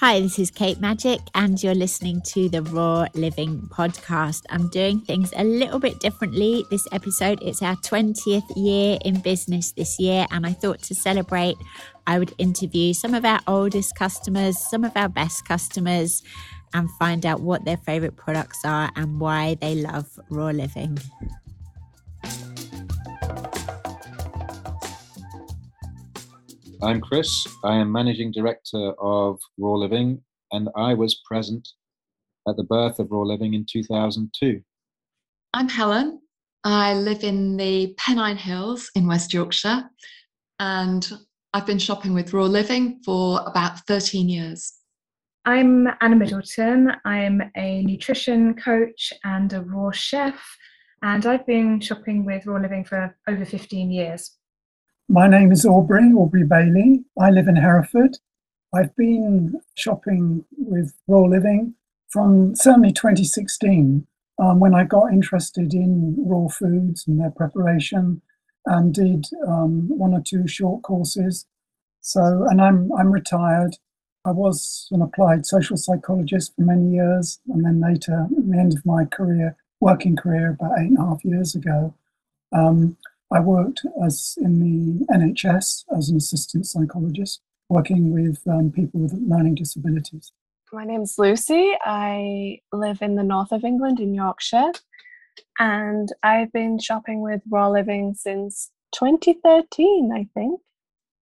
Hi, this is Kate Magic, and you're listening to the Raw Living podcast. I'm doing things a little bit differently this episode. It's our 20th year in business this year, and I thought to celebrate, I would interview some of our oldest customers, some of our best customers, and find out what their favorite products are and why they love Raw Living. I'm Chris. I am Managing Director of Raw Living, and I was present at the birth of Raw Living in 2002. I'm Helen. I live in the Pennine Hills in West Yorkshire, and I've been shopping with Raw Living for about 13 years. I'm Anna Middleton. I'm a nutrition coach and a raw chef, and I've been shopping with Raw Living for over 15 years. My name is Aubrey, Aubrey Bailey. I live in Hereford. I've been shopping with Raw Living from certainly 2016 um, when I got interested in raw foods and their preparation and did um, one or two short courses. So, and I'm, I'm retired. I was an applied social psychologist for many years, and then later, at the end of my career, working career, about eight and a half years ago, um, I worked as in the NHS as an assistant psychologist, working with um, people with learning disabilities. My name's Lucy. I live in the north of England in Yorkshire, and I've been shopping with Raw Living since 2013, I think.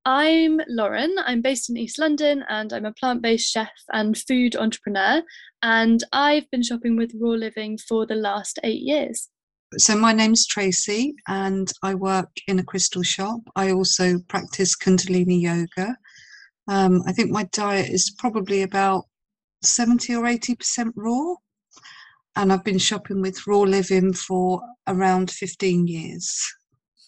I'm Lauren. I'm based in East London and I'm a plant based chef and food entrepreneur. And I've been shopping with Raw Living for the last eight years. So, my name's Tracy, and I work in a crystal shop. I also practice Kundalini yoga. Um, I think my diet is probably about 70 or 80% raw, and I've been shopping with Raw Living for around 15 years.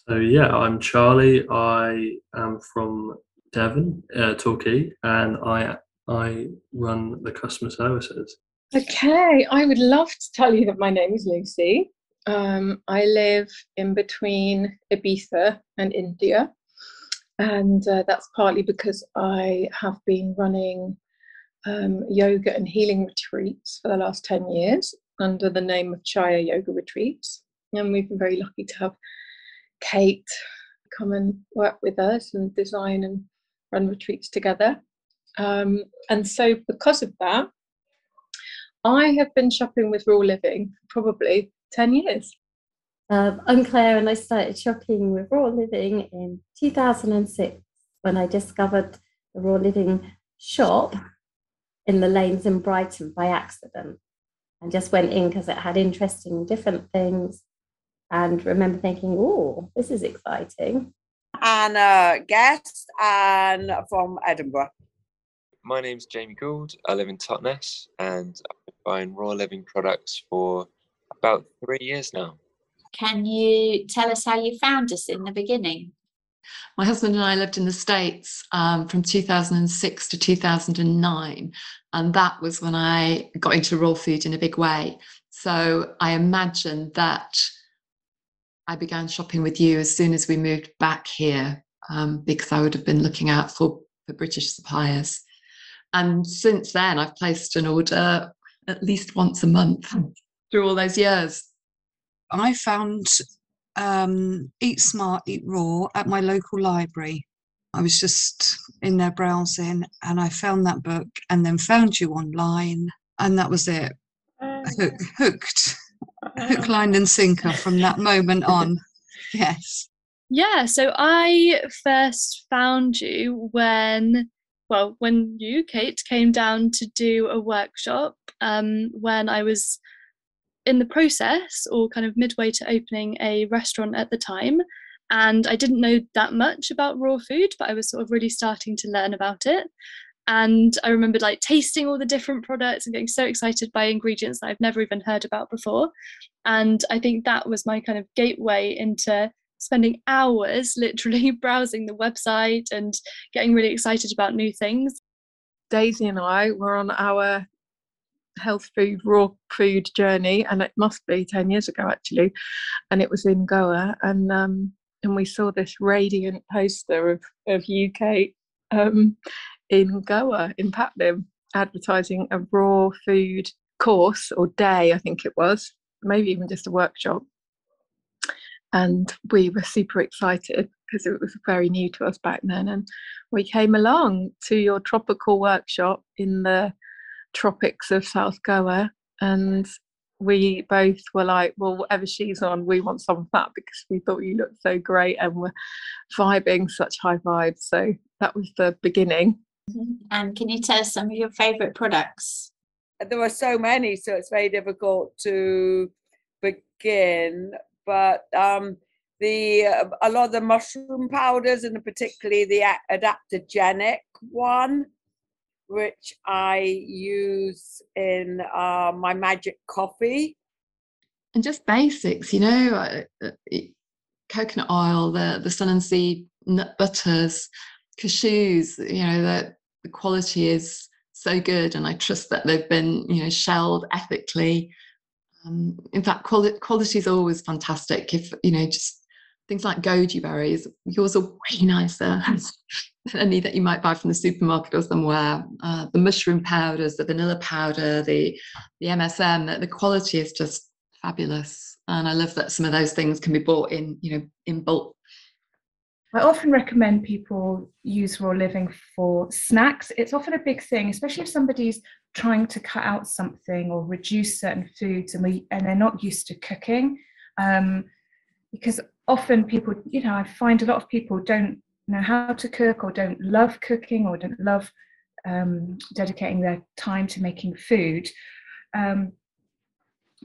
So, yeah, I'm Charlie. I am from Devon, uh, Torquay, and I I run the customer services. Okay, I would love to tell you that my name is Lucy. Um, I live in between Ibiza and India, and uh, that's partly because I have been running um, yoga and healing retreats for the last 10 years under the name of Chaya Yoga Retreats. And we've been very lucky to have Kate come and work with us and design and run retreats together. Um, and so, because of that, I have been shopping with Raw Living probably 10 years. Um, I'm Claire, and I started shopping with Raw Living in 2006 when I discovered the Raw Living shop in the lanes in Brighton by accident and just went in because it had interesting different things and remember thinking, oh, this is exciting. And a guest and from Edinburgh. My name's Jamie Gould. I live in Totnes and I've been buying raw living products for about three years now. Can you tell us how you found us in the beginning? My husband and I lived in the States um, from 2006 to 2009. And that was when I got into raw food in a big way. So I imagine that I began shopping with you as soon as we moved back here um, because I would have been looking out for, for British suppliers. And since then, I've placed an order at least once a month through all those years. I found um, Eat Smart, Eat Raw at my local library. I was just in there browsing and I found that book and then found you online, and that was it. Hook, hooked, hook, line, and sinker from that moment on. Yes. Yeah, so I first found you when, well, when you, Kate, came down to do a workshop um, when I was in the process or kind of midway to opening a restaurant at the time. And I didn't know that much about raw food, but I was sort of really starting to learn about it. And I remember like tasting all the different products and getting so excited by ingredients that I've never even heard about before. And I think that was my kind of gateway into spending hours literally browsing the website and getting really excited about new things. Daisy and I were on our health food, raw food journey, and it must be 10 years ago actually. And it was in Goa. And um, and we saw this radiant poster of, of UK um, in Goa, in Patlim. advertising a raw food course or day, I think it was, maybe even just a workshop. And we were super excited because it was very new to us back then. And we came along to your tropical workshop in the tropics of South Goa. And we both were like, well, whatever she's on, we want some of that because we thought you looked so great and were vibing such high vibes. So that was the beginning. Mm-hmm. And can you tell us some of your favorite products? There were so many, so it's very difficult to begin. But um, the uh, a lot of the mushroom powders, and particularly the adaptogenic one, which I use in uh, my magic coffee. And just basics, you know, uh, uh coconut oil, the the sun and seed nut butters, cashews. You know, the the quality is so good, and I trust that they've been you know shelled ethically. Um, in fact, quality quality is always fantastic. If you know, just things like goji berries, yours are way nicer than any that you might buy from the supermarket or somewhere. Uh, the mushroom powders, the vanilla powder, the the MSM, the, the quality is just fabulous. And I love that some of those things can be bought in, you know, in bulk. I often recommend people use raw living for snacks. It's often a big thing, especially if somebody's trying to cut out something or reduce certain foods and we and they're not used to cooking. Um, because often people, you know, I find a lot of people don't know how to cook or don't love cooking or don't love um, dedicating their time to making food. Um,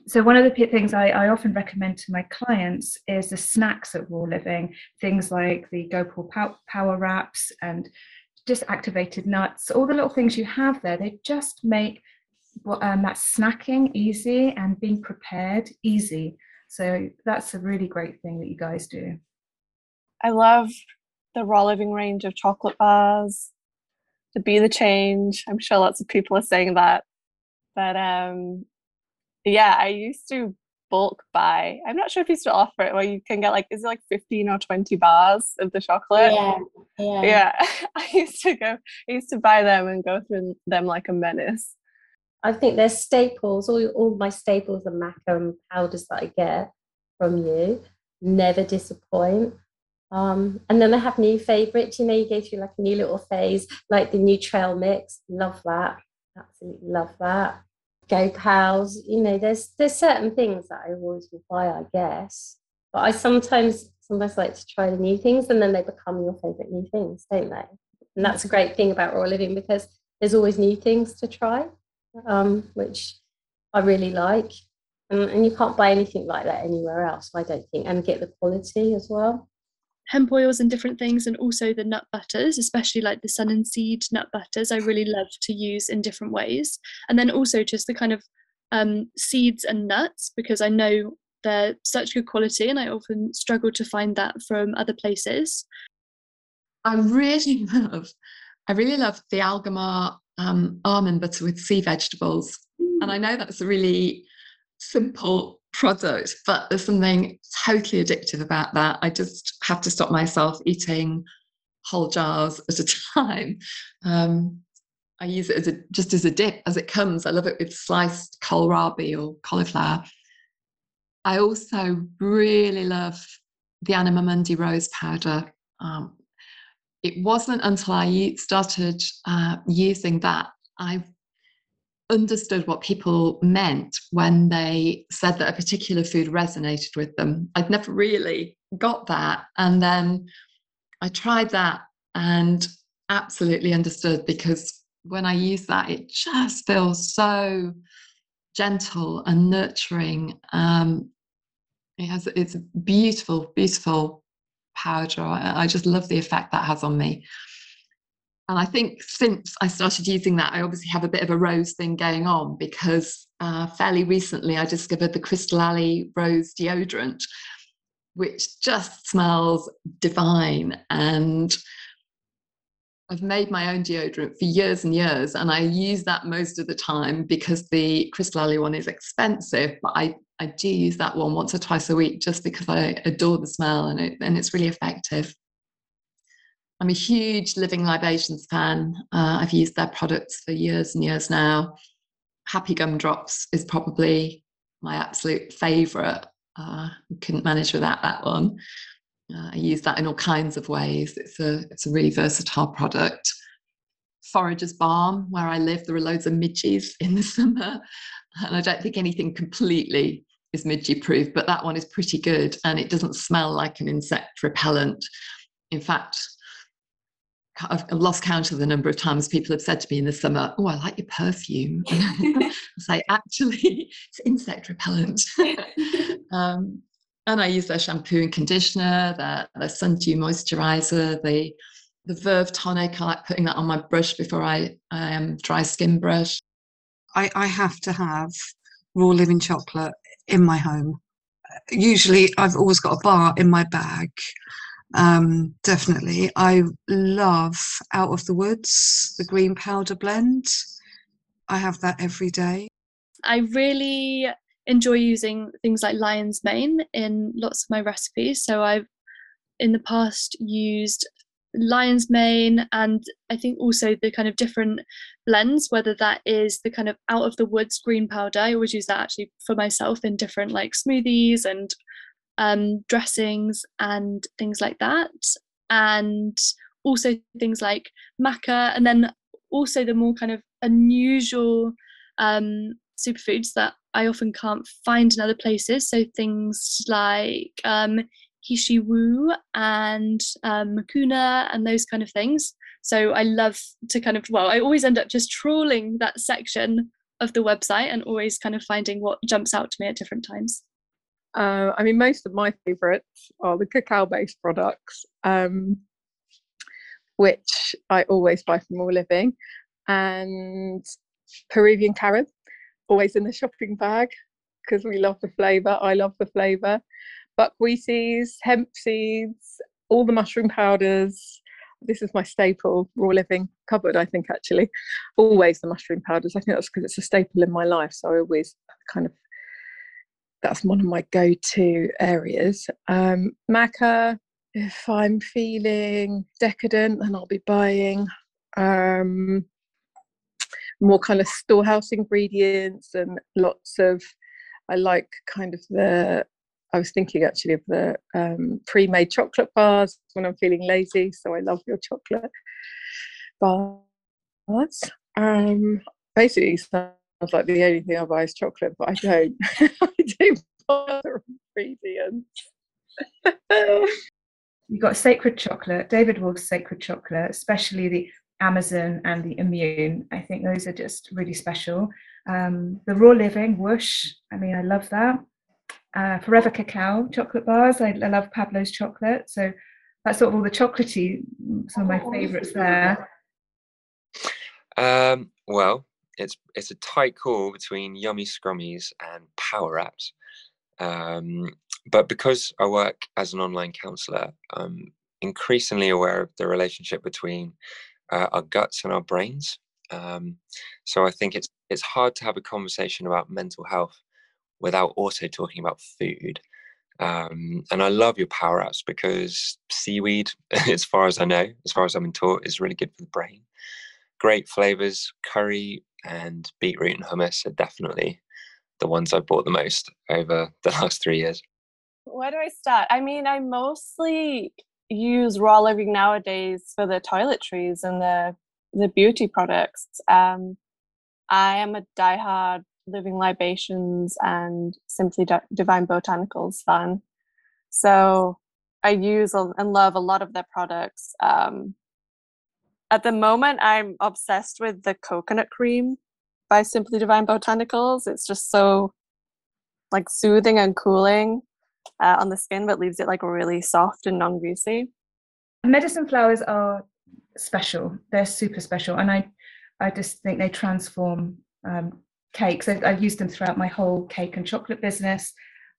so one of the things I, I, often recommend to my clients is the snacks at Raw Living, things like the Gopal Power Wraps and just activated nuts, all the little things you have there, they just make um, that snacking easy and being prepared easy. So that's a really great thing that you guys do. I love the raw living range of chocolate bars to be the change. I'm sure lots of people are saying that. But um yeah, I used to bulk buy. I'm not sure if you still offer it where you can get like is it like 15 or 20 bars of the chocolate? Yeah. Yeah. Yeah. I used to go I used to buy them and go through them like a menace. I think they're staples. All, all my staples are maca powders that I get from you. Never disappoint. Um, and then I have new favorites. You know, you go through like a new little phase, like the new trail mix. Love that. Absolutely love that. Gopal's. You know, there's there's certain things that I always will buy, I guess. But I sometimes sometimes like to try the new things, and then they become your favorite new things, don't they? And that's a great thing about raw living because there's always new things to try, um, which I really like. And, and you can't buy anything like that anywhere else, I don't think, and get the quality as well. Hemp oils and different things and also the nut butters especially like the sun and seed nut butters i really love to use in different ways. And then also just the kind of um, seeds and nuts because i know they're such good quality and i often struggle to find that from other places. I really love i really love the algamar um, almond butter with sea vegetables mm. and i know that's a really simple product, but there's something totally addictive about that. I just have to stop myself eating whole jars at a time. Um, I use it as a just as a dip as it comes. I love it with sliced kohlrabi or cauliflower. I also really love the Anima Mundi rose powder. Um, it wasn't until I started uh, using that I understood what people meant when they said that a particular food resonated with them. I'd never really got that. And then I tried that and absolutely understood because when I use that, it just feels so gentle and nurturing. Um, it has it's beautiful, beautiful powder. I, I just love the effect that has on me. And I think since I started using that, I obviously have a bit of a rose thing going on because uh, fairly recently I discovered the Crystal Alley Rose deodorant, which just smells divine. And I've made my own deodorant for years and years, and I use that most of the time because the Crystal Alley one is expensive, but I, I do use that one once or twice a week just because I adore the smell and, it, and it's really effective. I'm a huge Living Libations fan. Uh, I've used their products for years and years now. Happy Gumdrops is probably my absolute favourite. Uh, couldn't manage without that one. Uh, I use that in all kinds of ways. It's a it's a really versatile product. Forager's Balm, where I live, there are loads of midges in the summer, and I don't think anything completely is midgie proof, but that one is pretty good, and it doesn't smell like an insect repellent. In fact, I've lost count of the number of times people have said to me in the summer, "Oh, I like your perfume." I say, "Actually, it's insect repellent." um, and I use their shampoo and conditioner, their, their sun dew moisturizer, the the Verve tonic. I like putting that on my brush before I um, dry skin brush. I, I have to have raw living chocolate in my home. Usually, I've always got a bar in my bag. Um, definitely. I love Out of the Woods, the green powder blend. I have that every day. I really enjoy using things like lion's mane in lots of my recipes. So I've in the past used lion's mane and I think also the kind of different blends, whether that is the kind of out of the woods green powder. I always use that actually for myself in different like smoothies and um, dressings and things like that. And also things like maca, and then also the more kind of unusual um, superfoods that I often can't find in other places. So things like um, He Shou Wu and um, Mucuna and those kind of things. So I love to kind of, well, I always end up just trawling that section of the website and always kind of finding what jumps out to me at different times. Uh, I mean, most of my favourites are the cacao based products, um, which I always buy from Raw Living, and Peruvian carob, always in the shopping bag because we love the flavour. I love the flavour. Buckwheat seeds, hemp seeds, all the mushroom powders. This is my staple raw living cupboard, I think, actually. Always the mushroom powders. I think that's because it's a staple in my life. So I always kind of that's one of my go-to areas. Um, maca, if I'm feeling decadent, then I'll be buying um, more kind of storehouse ingredients and lots of. I like kind of the. I was thinking actually of the um, pre-made chocolate bars when I'm feeling lazy. So I love your chocolate bars. Um, basically, sounds like the only thing I buy is chocolate, but I don't. I do buy other ingredients. You've got sacred chocolate, David Wolfe's sacred chocolate, especially the Amazon and the Immune. I think those are just really special. Um, the Raw Living Whoosh, I mean, I love that. Uh, Forever Cacao chocolate bars, I, I, love Pablo's chocolate. So that's sort of all the chocolatey, some of my oh, favourites there. Um, well, it's it's a tight call between yummy scrummies and power wraps. Um, but because I work as an online counselor, I'm increasingly aware of the relationship between uh, our guts and our brains. Um, so I think it's it's hard to have a conversation about mental health without also talking about food. Um, and I love your power wraps because seaweed, as far as I know, as far as I've been taught, is really good for the brain. Great flavors, curry and beetroot and hummus are definitely the ones I've bought the most over the last three years. Where do I start? I mean, I mostly use raw living nowadays for the toiletries and the the beauty products. Um, I am a diehard Living Libations and Simply Divine Botanicals fan. So I use and love a lot of their products. Um, at the moment, I'm obsessed with the coconut cream by Simply Divine Botanicals. It's just so like soothing and cooling uh, on the skin, but leaves it like really soft and non-greasy. Medicine flowers are special. They're super special, and I, I just think they transform um, cakes. I've, I've, used them throughout my whole cake and chocolate business.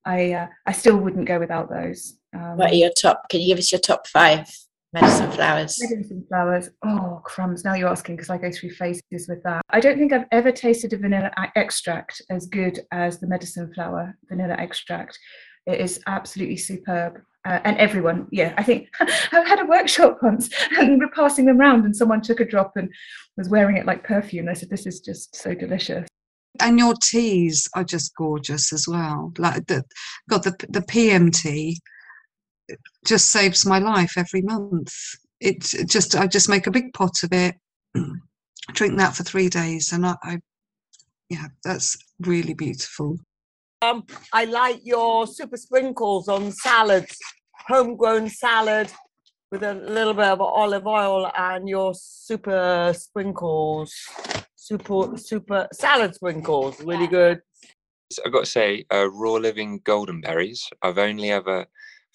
I, uh, I still wouldn't go without those. Um, what are your top? Can you give us your top five? medicine flowers. Medicine flowers. Oh, crumbs. Now you're asking because I go through phases with that. I don't think I've ever tasted a vanilla extract as good as the medicine flower vanilla extract. It is absolutely superb. uh, and everyone, yeah, I think I had a workshop once and we're passing them around, and someone took a drop and was wearing it like perfume. I said, "This is just so delicious." And your teas are just gorgeous as well. Like the, got the the PMT just saves my life every month. It just I just make a big pot of it, drink that for three days, and I, I yeah, that's really beautiful. Um, I like your super sprinkles on salads, homegrown salad with a little bit of olive oil and your super sprinkles, super super salad sprinkles, really good. I've got to say, uh, raw living golden berries. I've only ever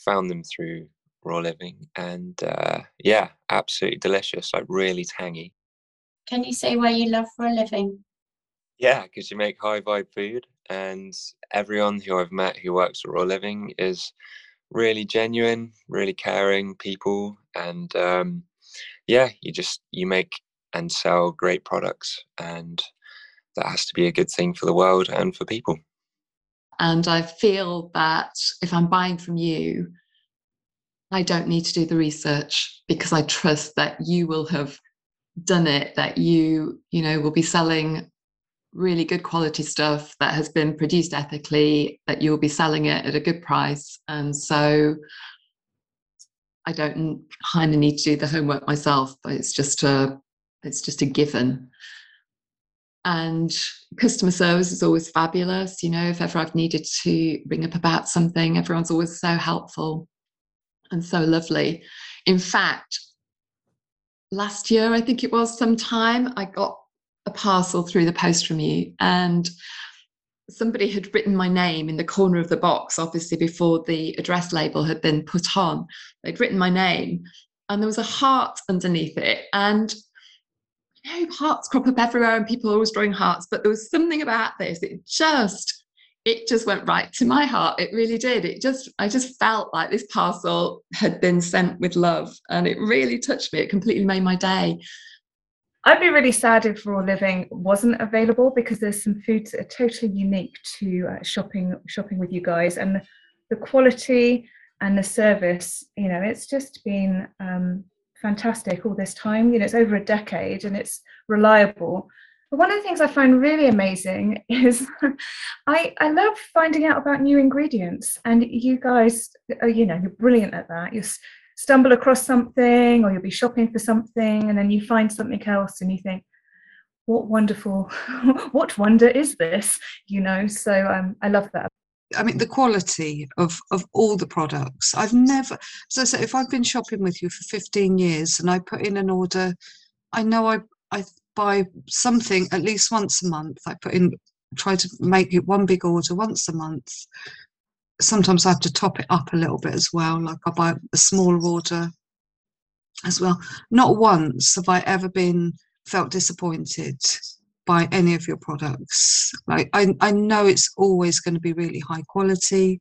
found them through raw living, and uh, yeah, absolutely delicious. Like really tangy. Can you say where you love for a living? Yeah, because you make high vibe food, and everyone who I've met who works at Raw Living is really genuine, really caring people, and um, yeah, you just you make and sell great products, and that has to be a good thing for the world and for people. And I feel that if I'm buying from you, I don't need to do the research because I trust that you will have done it, that you, you know, will be selling really good quality stuff that has been produced ethically, that you'll be selling it at a good price. And so I don't kind of need to do the homework myself, but it's just a it's just a given. And customer service is always fabulous. You know, if ever I've needed to ring up about something, everyone's always so helpful and so lovely. In fact, last year, I think it was sometime, I got a parcel through the post from you and somebody had written my name in the corner of the box obviously before the address label had been put on they'd written my name and there was a heart underneath it and know hearts crop up everywhere and people are always drawing hearts but there was something about this it just it just went right to my heart it really did it just i just felt like this parcel had been sent with love and it really touched me it completely made my day I'd be really sad if raw living wasn't available because there's some foods that are totally unique to uh, shopping shopping with you guys and the quality and the service. You know, it's just been um, fantastic all this time. You know, it's over a decade and it's reliable. But one of the things I find really amazing is I I love finding out about new ingredients, and you guys, are, you know, you're brilliant at that. You're stumble across something or you'll be shopping for something and then you find something else and you think what wonderful what wonder is this you know so um, i love that I mean, the quality of, of all the products. I've never, as I say, if I've been shopping with you for 15 years and I put in an order, I know I, I buy something at least once a month. I put in, try to make it one big order once a month sometimes I have to top it up a little bit as well. Like I buy a smaller order as well. Not once have I ever been felt disappointed by any of your products. Like I, I know it's always going to be really high quality.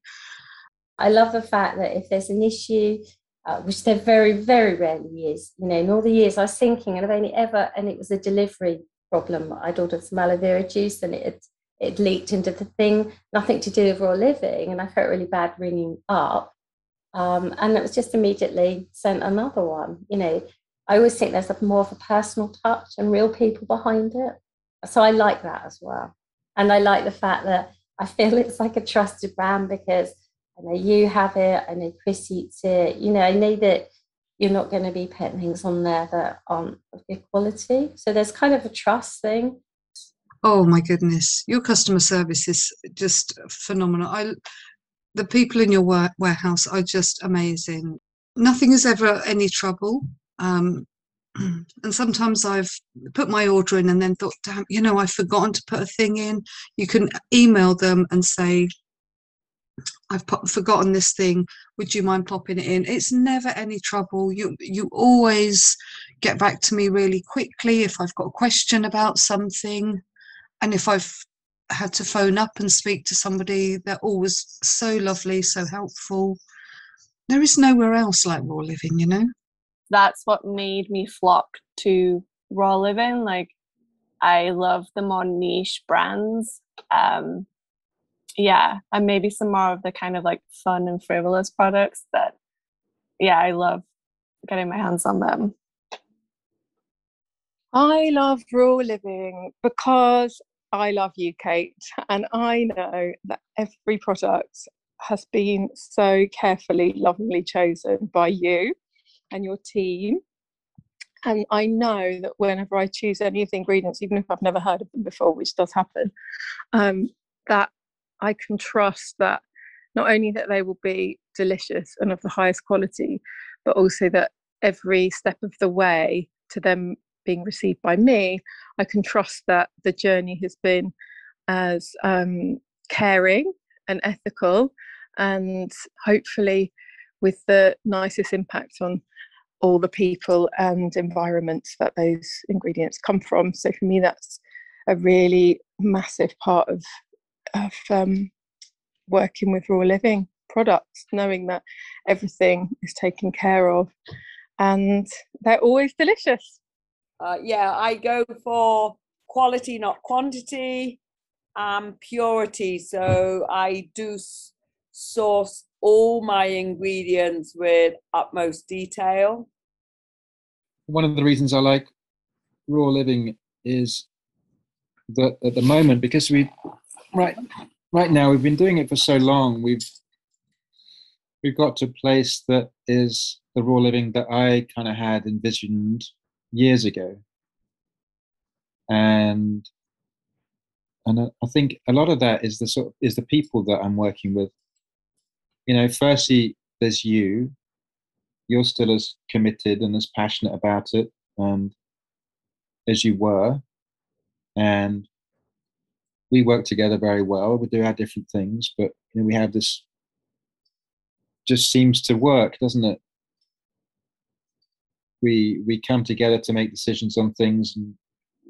I love the fact that if there's an issue, uh, which there very, very rarely is, you know, in all the years I was thinking, and I've only ever, and it was a delivery problem. I'd ordered some aloe vera juice and it it leaked into the thing, nothing to do with raw living. And I felt really bad ringing up. Um, and it was just immediately sent another one. You know, I always think there's a more of a personal touch and real people behind it. So I like that as well. And I like the fact that I feel it's like a trusted brand because I know you have it, I know Chris eats it, you know, I know that you're not going to be putting things on there that aren't of good quality. So there's kind of a trust thing. Oh my goodness, your customer service is just phenomenal. I, the people in your warehouse are just amazing. Nothing is ever any trouble. Um, and sometimes I've put my order in and then thought, damn, you know, I've forgotten to put a thing in. You can email them and say, I've put, forgotten this thing. Would you mind popping it in? It's never any trouble. You you always get back to me really quickly if I've got a question about something and if I've had to phone up and speak to somebody, they're always so lovely, so helpful. There is nowhere else like Raw Living, you know? That's what made me flock to Raw Living. Like, I love the more niche brands. Um, yeah, and maybe some more of the kind of like fun and frivolous products that yeah, I love getting my hands on them. I love raw living because I love you, Kate, and I know that every product has been so carefully, lovingly chosen by you and your team. And I know that whenever I choose any of the ingredients, even if I've never heard of them before, which does happen, um, that I can trust that not only that they will be delicious and of the highest quality, but also that every step of the way to them being received by me, I can trust that the journey has been as um, caring and ethical, and hopefully with the nicest impact on all the people and environments that those ingredients come from. So for me, that's a really massive part of of um, working with raw living products, knowing that everything is taken care of and they're always delicious. Uh, yeah, I go for quality, not quantity, and purity. So I do source all my ingredients with utmost detail. One of the reasons I like raw living is that at the moment, because we right right now we've been doing it for so long, we've we've got to a place that is the raw living that I kind of had envisioned years ago. And and I- think a lot of that is the sort of, is the people that I'm working with. You know, firstly, there's you. You're still as committed and as passionate about it, and as you were, and we work together very well. We do our different things, but you know, we have this. Just seems to work, doesn't it? we we come together to make decisions on things and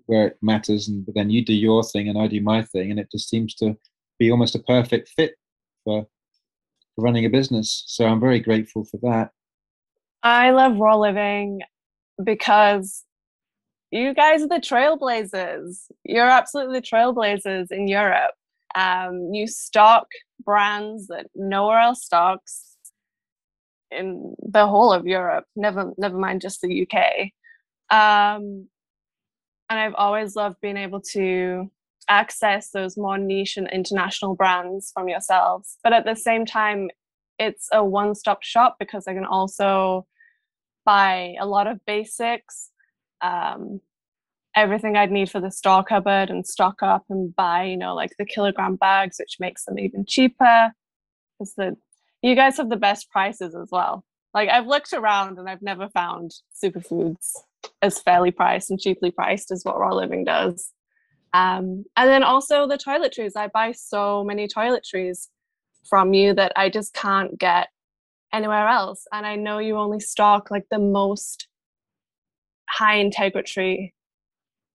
where it matters and but then you do your thing and I do my thing and it just seems to be almost a perfect fit for, for running a business so I'm very grateful for that I love raw living because you guys are the trailblazers. You're absolutely the trailblazers in Europe. Um, you stock brands that nowhere else stocks in the whole of Europe. Never, never mind just the UK. Um, and I've always loved being able to access those more niche and international brands from yourselves. But at the same time, it's a one-stop shop because I can also buy a lot of basics, um, everything I'd need for the store cupboard and stock up and buy, you know, like the kilogram bags, which makes them even cheaper. Because the you guys have the best prices as well. Like I've looked around and I've never found superfoods as fairly priced and cheaply priced as what Raw Living does. Um, and then also the toiletries. I buy so many toiletries from you that I just can't get anywhere else. And I know you only stock like the most high integrity,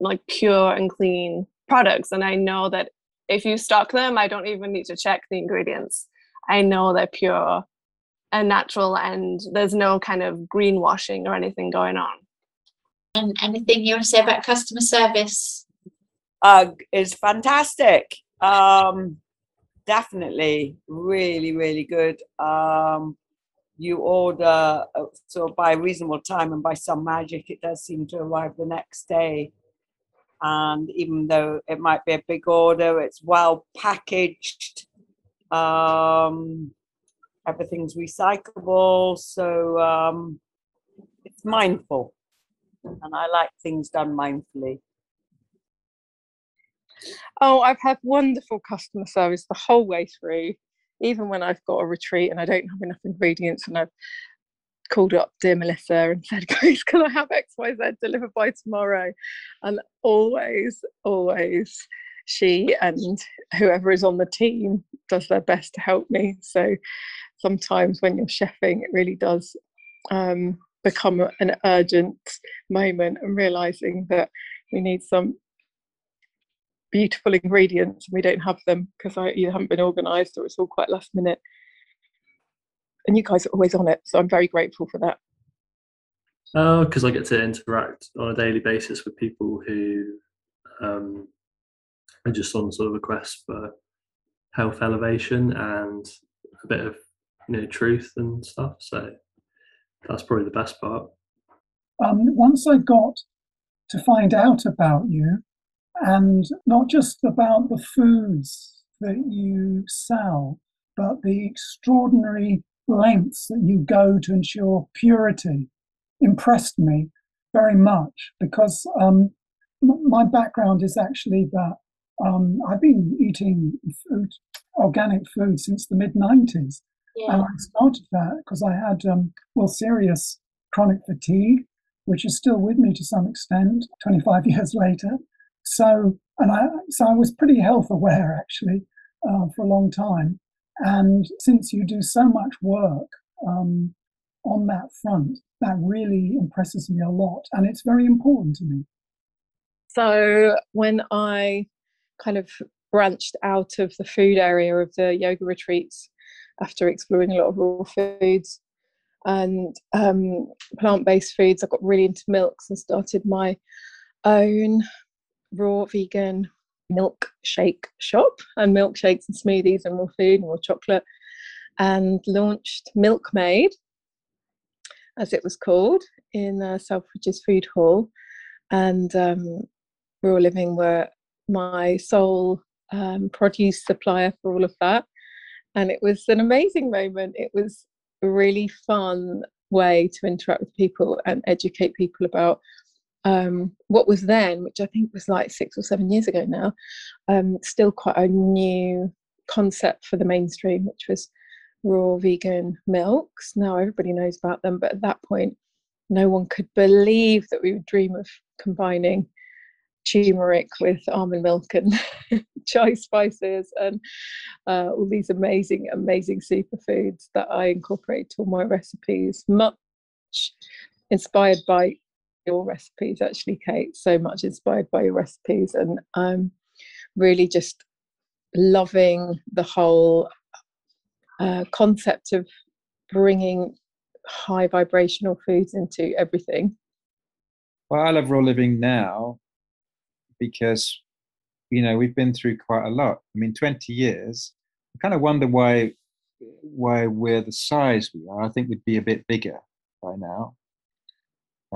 like pure and clean products. And I know that if you stock them, I don't even need to check the ingredients. I know they're pure and natural, and there's no kind of greenwashing or anything going on. And anything you want to say about customer service? Uh, is fantastic. Um, definitely, really, really good. Um, you order uh, so by reasonable time, and by some magic, it does seem to arrive the next day. And even though it might be a big order, it's well packaged. Um, everything's recyclable, so um, it's mindful, and I like things done mindfully. Oh, I've had wonderful customer service the whole way through, even when I've got a retreat and I don't have enough ingredients and I've called up dear Melissa and said, Grace, can I have XYZ delivered by tomorrow? And always, always she and whoever is on the team does their best to help me. So sometimes when you're chefing, it really does um, become an urgent moment and realizing that we need some beautiful ingredients and we don't have them because I either haven't been organised or it's all quite last minute. And you guys are always on it, so I'm very grateful for that. Oh, because I get to interact on a daily basis with people who um, are just on sort of a quest for health elevation and a bit of you know truth and stuff. So that's probably the best part. Um, once I got to find out about you, and not just about the foods that you sell, but the extraordinary lengths that you go to ensure purity, impressed me very much because um, my background is actually that um, I've been eating food, organic food since the mid 90s. Yeah. And I started that because I had, um, well, serious chronic fatigue, which is still with me to some extent 25 years later. So, and I, so I was pretty health aware actually uh, for a long time. And since you do so much work um, on that front, that really impresses me a lot. And it's very important to me. So when I kind of branched out of the food area of the yoga retreats after exploring a lot of raw foods and um, plant-based foods, I got really into milks and started my own raw vegan milkshake shop and milkshakes and smoothies and raw food and raw chocolate and launched Milkmaid as it was called in uh, Selfridges Food Hall. And um, Raw Living were my sole um, produce supplier for all of that. And it was an amazing moment. It was a really fun way to interact with people and educate people about um, what was then, which I think was like six or seven years ago now, um, still quite a new concept for the mainstream, which was raw vegan milks. Now everybody knows about them, but at that point, no one could believe that we would dream of combining turmeric with almond milk and chai spices and uh, all these amazing, amazing superfoods that I incorporate to all my recipes. Much inspired by your recipes, actually, Kate. So much inspired by your recipes, and I'm really just loving the whole uh, concept of bringing high vibrational foods into everything. Well, I love raw living now because you know we've been through quite a lot. I mean, 20 years. I kind of wonder why why we're the size we are. I think we'd be a bit bigger by now.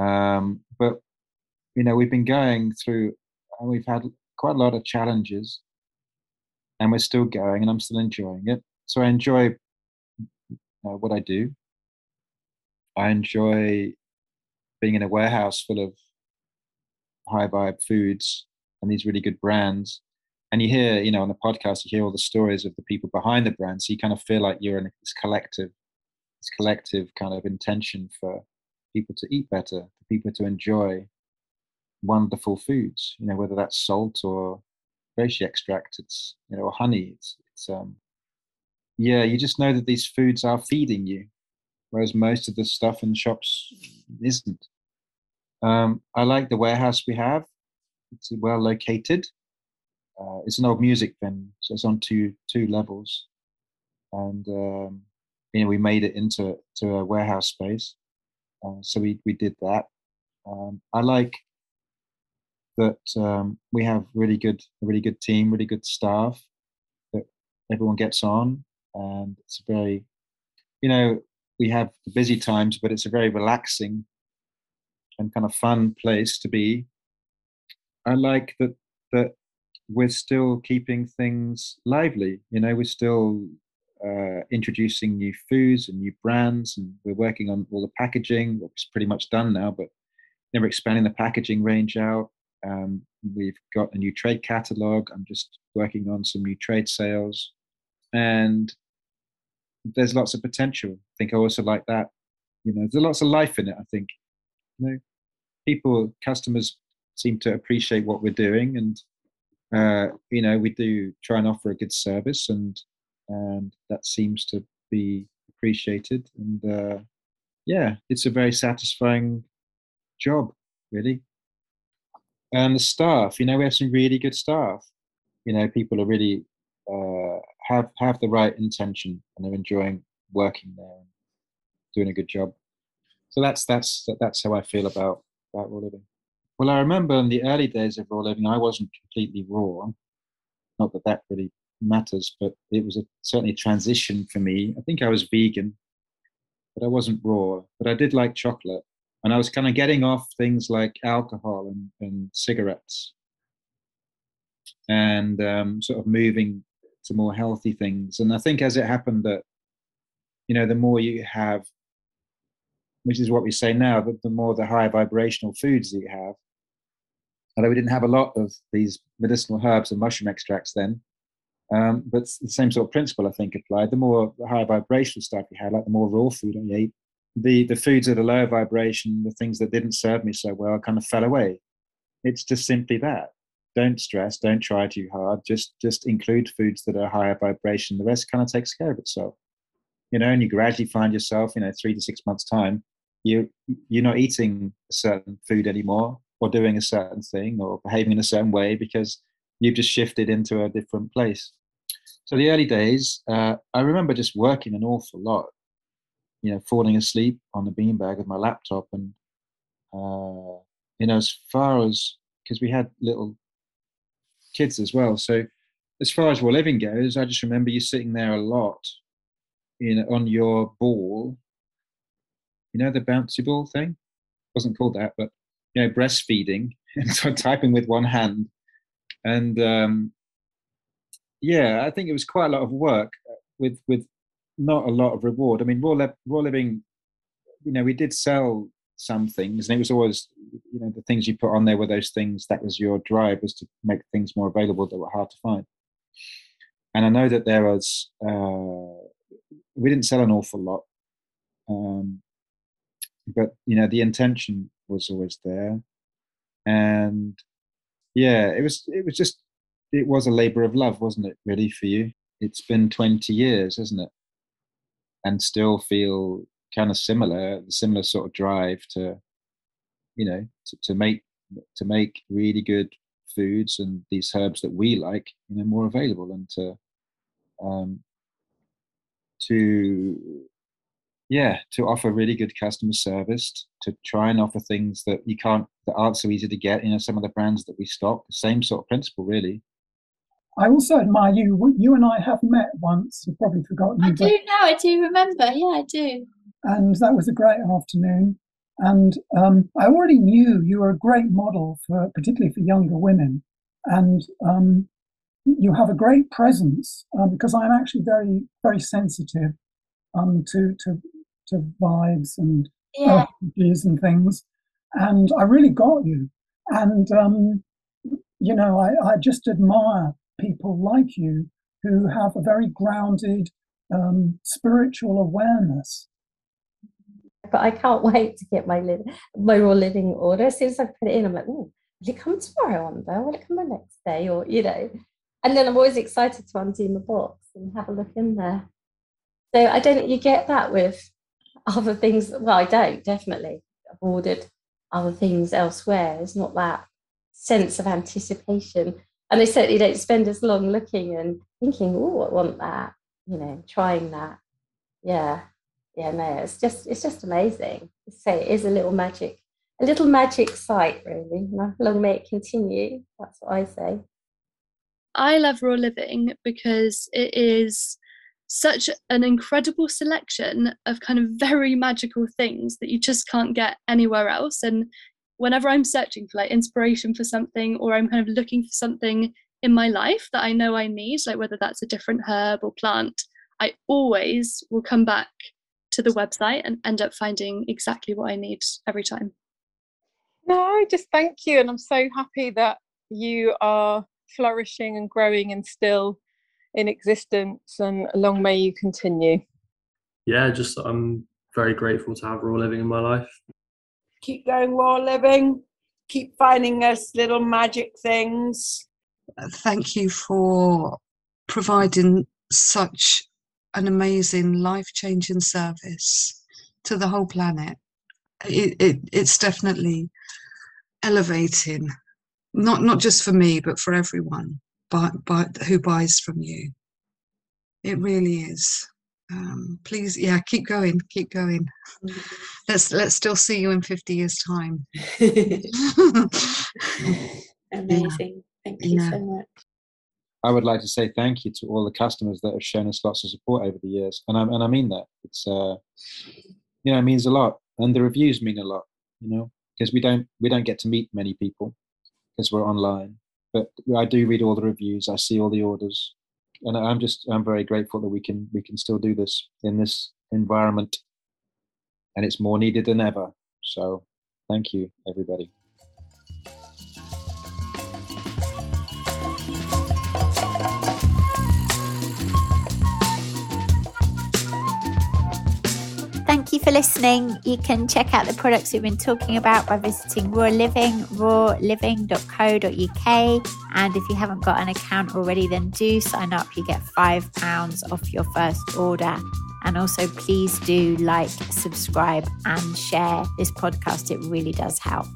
Um, but you know, we've been going through, and we've had quite a lot of challenges, and we're still going, and I'm still enjoying it. So I enjoy uh, what I do. I enjoy being in a warehouse full of high vibe foods and these really good brands. And you hear, you know, on the podcast, you hear all the stories of the people behind the brand. So you kind of feel like you're in this collective, this collective kind of intention for people to eat better, for people to enjoy wonderful foods. You know, whether that's salt or reishi extract, it's you know, or honey. It's it's um, yeah. You just know that these foods are feeding you, whereas most of the stuff in shops isn't. Um, I like the warehouse we have. It's well located. Uh, it's an old music venue, so it's on two two levels, and um, you know we made it into to a warehouse space. Uh, so we we did that. Um, I like that um, we have really good a really good team, really good staff that everyone gets on, and it's a very, you know, we have busy times, but it's a very relaxing and kind of fun place to be. I like that that we're still keeping things lively. You know, we're still uh, introducing new foods and new brands, and we're working on all the packaging. It's pretty much done now, but we're expanding the packaging range out. Um, we've got a new trade catalog. I'm just working on some new trade sales, and there's lots of potential. I think I also like that. You know, there's lots of life in it. I think, you know, people, customers seem to appreciate what we're doing, and uh, you know, we do try and offer a good service, and and that seems to be appreciated. And uh, yeah, it's a very satisfying job, really. And the staff, you know, we have some really good staff. You know, people are really uh, have have the right intention and they're enjoying working there and doing a good job. So that's that's that's how I feel about about raw living. Well, I remember in the early days of raw living, I wasn't completely raw. Not that that really matters, but it was a, certainly a transition for me. I think I was vegan, but I wasn't raw. But I did like chocolate, and I was kind of getting off things like alcohol and, and cigarettes, and um, sort of moving to more healthy things. And I think as it happened that, you know, the more you have, which is what we say now, that the more the higher vibrational foods that you have. Although we didn't have a lot of these medicinal herbs and mushroom extracts then, um, but the same sort of principle, I think, applied. The more the higher vibrational stuff you had, like the more raw food I ate, the the foods at a lower vibration, the things that didn't serve me so well, kind of fell away. It's just simply that. Don't stress. Don't try too hard. Just just include foods that are higher vibration. The rest kind of takes care of itself. You know, and you gradually find yourself, you know, three to six months time, you you're not eating a certain food anymore, or doing a certain thing, or behaving in a certain way because you've just shifted into a different place. So the early days, uh, I remember just working an awful lot. You know, falling asleep on the beanbag with my laptop, and uh, you know, as far as because we had little kids as well. So as far as raw living goes, I just remember you sitting there a lot, you know, on your ball. You know the bouncy ball thing? wasn't called that, but you know, breastfeeding and so typing with one hand. And um, yeah, I think it was quite a lot of work uh, with with not a lot of reward. I mean, raw, raw living, you know, we did sell some things, and it was always, you know, the things you put on there were those things that was your drive was to make things more available that were hard to find. And I know that there was, uh, we didn't sell an awful lot, um, but you know, the intention was always there, and yeah, it was it was just it was a labor of love, wasn't it? Really for you, it's been twenty years, hasn't it? And still feel kind of similar, similar sort of drive to, you know, to, to make to make really good foods and these herbs that we like, you know, more available and to um, to yeah to offer really good customer service to try and offer things that you can't that aren't so easy to get you know some of the brands that we stock same sort of principle really I also admire you. You and I have met once. You've probably forgotten. I do now. I do remember. Yeah, I do. And that was a great afternoon. And um, I already knew you were a great model for, particularly for younger women. And um, you have a great presence um, because I'm actually very, very sensitive um, to to to vibes and yeah. and things. And I really got you. And um, you know, I, I just admire people like you who have a very grounded um, spiritual awareness. But I can't wait to get my li- my raw living order. As soon as I put it in, I'm like, oh, will it come tomorrow, Amber? Will it come the next day? Or, you know, and then I'm always excited to undo my box and have a look in there. So I don't you get that with other things. Well, I don't, definitely. I've ordered other things elsewhere. It's not that sense of anticipation and they certainly don't spend as long looking and thinking, oh, I want that, you know, trying that. Yeah. Yeah, no, it's just it's just amazing. Say it is a little magic, a little magic site, really. Long may it continue. That's what I say. I love Raw Living because it is such an incredible selection of kind of very magical things that you just can't get anywhere else. And whenever I'm searching for like inspiration for something or I'm kind of looking for something in my life that I know I need, like whether that's a different herb or plant, I always will come back to the website and end up finding exactly what I need every time. No, just thank you. And I'm so happy that you are flourishing and growing and still in existence and long may you continue. Yeah, just I'm very grateful to have raw living in my life keep going raw living, keep finding us little magic things. Thank you for providing such an amazing life changing service to the whole planet. It, it, it's definitely elevating, not not just for me, but for everyone but, but who buys from you. It really is um, please yeah keep going keep going let's let's still see you in 50 years time amazing yeah. thank you yeah. so much I would like to say thank you to all the customers that have shown us lots of support over the years, and I and I mean that. It's uh, you know, it means a lot, and the reviews mean a lot. You know, because we don't we don't get to meet many people because we're online. But I do read all the reviews. I see all the orders, and I'm just I'm very grateful that we can we can still do this in this environment, and it's more needed than ever. So, thank you, everybody. Thank you for listening. You can check out the products we've been talking about by visiting Raw Living, rawliving.co.uk. And if you haven't got an account already, then do sign up. You get £5 off your first order. And also, please do like, subscribe, and share this podcast. It really does help.